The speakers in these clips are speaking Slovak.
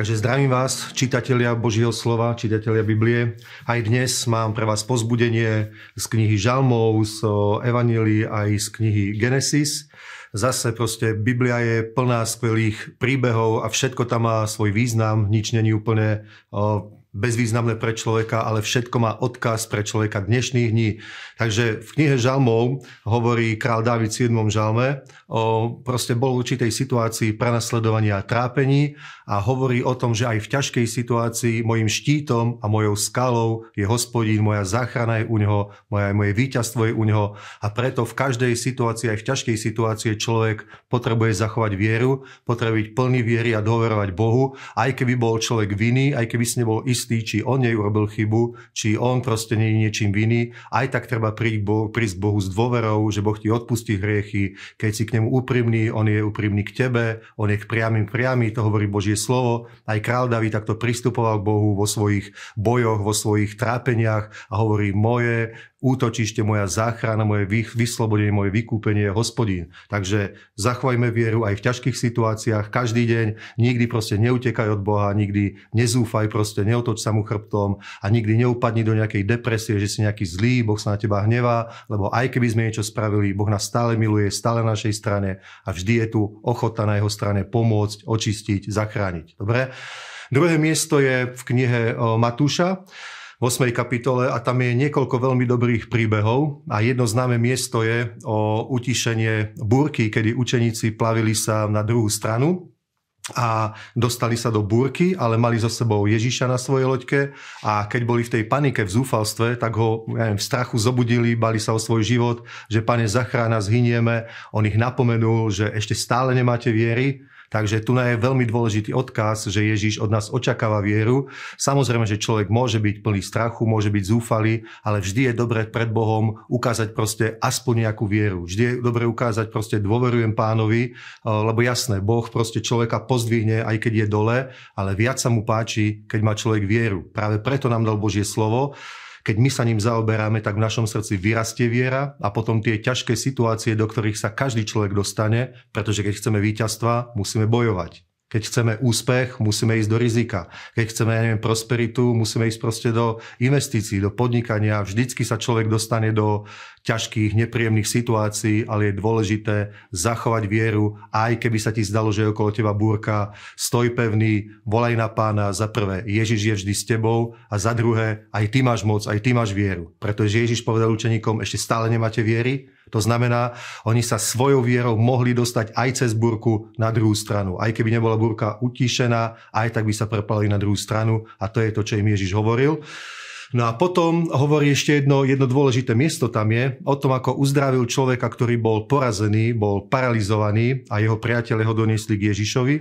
Takže zdravím vás, čitatelia Božieho slova, čitatelia Biblie. Aj dnes mám pre vás pozbudenie z knihy Žalmov, z Evangelii aj z knihy Genesis. Zase proste Biblia je plná skvelých príbehov a všetko tam má svoj význam, nič není úplne bezvýznamné pre človeka, ale všetko má odkaz pre človeka dnešných dní. Takže v knihe Žalmov hovorí král Dávid v 7. žalme, o, proste bol v určitej situácii prenasledovania a trápení a hovorí o tom, že aj v ťažkej situácii mojim štítom a mojou skalou je hospodín, moja záchrana je u neho, moja, moje víťazstvo je u neho a preto v každej situácii, aj v ťažkej situácii človek potrebuje zachovať vieru, potrebuje byť plný viery a dôverovať Bohu, aj keby bol človek vinný, aj keby si nebol istý istý, či on nej urobil chybu, či on proste nie je niečím vinný, aj tak treba prísť, Bohu, prísť Bohu s dôverou, že Boh ti odpustí hriechy, keď si k nemu úprimný, on je úprimný k tebe, on je k priamým priamy, to hovorí Božie slovo. Aj král David takto pristupoval k Bohu vo svojich bojoch, vo svojich trápeniach a hovorí, moje útočište, moja záchrana, moje vyslobodenie, moje vykúpenie je hospodín. Takže zachovajme vieru aj v ťažkých situáciách, každý deň, nikdy proste neutekaj od Boha, nikdy nezúfaj, proste neotoč sa mu chrbtom a nikdy neupadni do nejakej depresie, že si nejaký zlý, Boh sa na teba hnevá, lebo aj keby sme niečo spravili, Boh nás stále miluje, stále na našej strane a vždy je tu ochota na jeho strane pomôcť, očistiť, zachrániť. Dobre? Druhé miesto je v knihe Matúša. 8. kapitole a tam je niekoľko veľmi dobrých príbehov a jedno známe miesto je o utišenie búrky, kedy učeníci plavili sa na druhú stranu a dostali sa do búrky, ale mali so sebou Ježiša na svojej loďke a keď boli v tej panike, v zúfalstve, tak ho ja neviem, v strachu zobudili, bali sa o svoj život, že pane zachrána, zhynieme. On ich napomenul, že ešte stále nemáte viery Takže tu je veľmi dôležitý odkaz, že Ježiš od nás očakáva vieru. Samozrejme, že človek môže byť plný strachu, môže byť zúfalý, ale vždy je dobré pred Bohom ukázať proste aspoň nejakú vieru. Vždy je dobré ukázať proste dôverujem pánovi, eh, lebo jasné, Boh proste človeka pozdvihne, aj keď je dole, ale viac sa mu páči, keď má človek vieru. Práve preto nám dal Božie slovo keď my sa ním zaoberáme, tak v našom srdci vyrastie viera a potom tie ťažké situácie, do ktorých sa každý človek dostane, pretože keď chceme víťazstva, musíme bojovať. Keď chceme úspech, musíme ísť do rizika. Keď chceme, ja neviem, prosperitu, musíme ísť proste do investícií, do podnikania. Vždycky sa človek dostane do ťažkých, nepríjemných situácií, ale je dôležité zachovať vieru, aj keby sa ti zdalo, že je okolo teba búrka. Stoj pevný, volaj na pána. Za prvé, Ježiš je vždy s tebou a za druhé, aj ty máš moc, aj ty máš vieru. Pretože Ježiš povedal učeníkom, ešte stále nemáte viery, to znamená, oni sa svojou vierou mohli dostať aj cez burku na druhú stranu. Aj keby nebola burka utíšená, aj tak by sa prepali na druhú stranu a to je to, čo im Ježiš hovoril. No a potom hovorí ešte jedno, jedno dôležité miesto tam je, o tom, ako uzdravil človeka, ktorý bol porazený, bol paralizovaný a jeho priateľe ho doniesli k Ježišovi.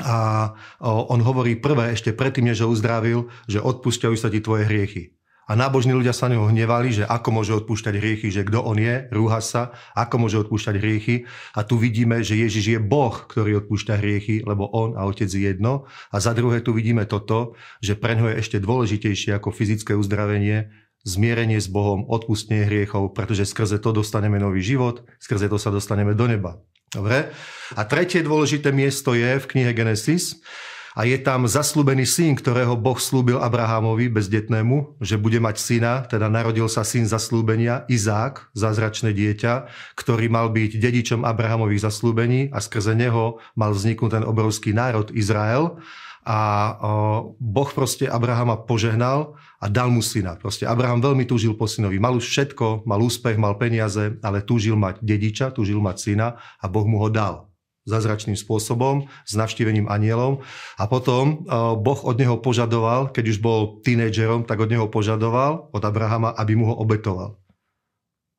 A on hovorí prvé, ešte predtým, než ho uzdravil, že odpúšťajú sa ti tvoje hriechy. A nábožní ľudia sa neho hnevali, že ako môže odpúšťať hriechy, že kto on je, rúha sa, ako môže odpúšťať hriechy. A tu vidíme, že Ježiš je Boh, ktorý odpúšťa hriechy, lebo on a otec je jedno. A za druhé tu vidíme toto, že pre je ešte dôležitejšie ako fyzické uzdravenie, zmierenie s Bohom, odpustenie hriechov, pretože skrze to dostaneme nový život, skrze to sa dostaneme do neba. Dobre? A tretie dôležité miesto je v knihe Genesis, a je tam zaslúbený syn, ktorého Boh slúbil Abrahamovi bezdetnému, že bude mať syna, teda narodil sa syn zaslúbenia, Izák, zázračné dieťa, ktorý mal byť dedičom Abrahamových zaslúbení a skrze neho mal vzniknúť ten obrovský národ Izrael. A Boh proste Abrahama požehnal a dal mu syna. Proste Abraham veľmi túžil po synovi. Mal už všetko, mal úspech, mal peniaze, ale túžil mať dediča, túžil mať syna a Boh mu ho dal zázračným spôsobom, s navštívením anielom. A potom uh, Boh od neho požadoval, keď už bol tínedžerom, tak od neho požadoval, od Abrahama, aby mu ho obetoval.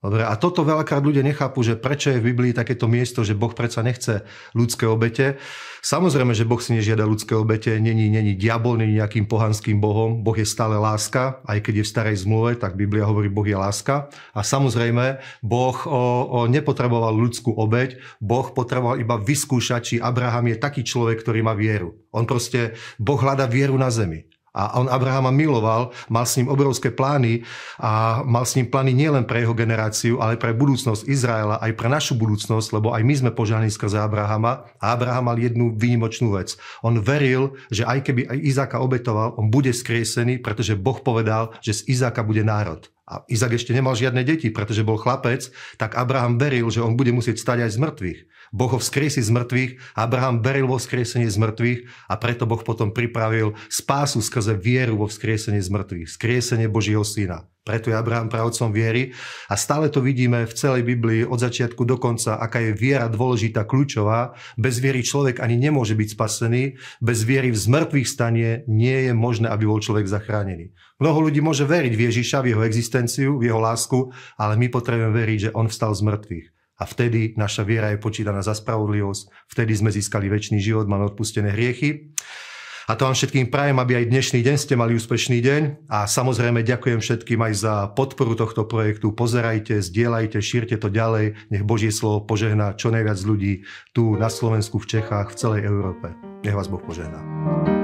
Dobre, a toto veľakrát ľudia nechápu, že prečo je v Biblii takéto miesto, že Boh predsa nechce ľudské obete. Samozrejme, že Boh si nežiada ľudské obete, není, není diabol, není nejakým pohanským Bohom. Boh je stále láska, aj keď je v starej zmluve, tak Biblia hovorí, Boh je láska. A samozrejme, Boh o, o, nepotreboval ľudskú obeť, Boh potreboval iba vyskúšať, či Abraham je taký človek, ktorý má vieru. On proste, Boh hľada vieru na zemi. A on Abrahama miloval, mal s ním obrovské plány a mal s ním plány nielen pre jeho generáciu, ale pre budúcnosť Izraela, aj pre našu budúcnosť, lebo aj my sme požádaní skrze Abrahama. A Abraham mal jednu výnimočnú vec. On veril, že aj keby aj Izáka obetoval, on bude skriesený, pretože Boh povedal, že z Izáka bude národ. A Izak ešte nemal žiadne deti, pretože bol chlapec, tak Abraham veril, že on bude musieť stať aj z mŕtvych. Boh ho vzkriesi z mŕtvych, Abraham veril vo vzkriesenie z mŕtvych a preto Boh potom pripravil spásu skrze vieru vo vzkriesenie z mŕtvych, vzkriesenie Božieho syna. Preto je Abraham pravcom viery a stále to vidíme v celej Biblii od začiatku do konca, aká je viera dôležitá, kľúčová. Bez viery človek ani nemôže byť spasený, bez viery v zmrtvých stanie nie je možné, aby bol človek zachránený. Mnoho ľudí môže veriť v Ježiša, v jeho existenciu, v jeho lásku, ale my potrebujeme veriť, že on vstal z mŕtvych. A vtedy naša viera je počítaná za spravodlivosť, vtedy sme získali väčší život, máme odpustené hriechy. A to vám všetkým prajem, aby aj dnešný deň ste mali úspešný deň. A samozrejme ďakujem všetkým aj za podporu tohto projektu. Pozerajte, zdieľajte, šírte to ďalej. Nech Božie slovo požehná čo najviac ľudí tu na Slovensku, v Čechách, v celej Európe. Nech vás Boh požehná.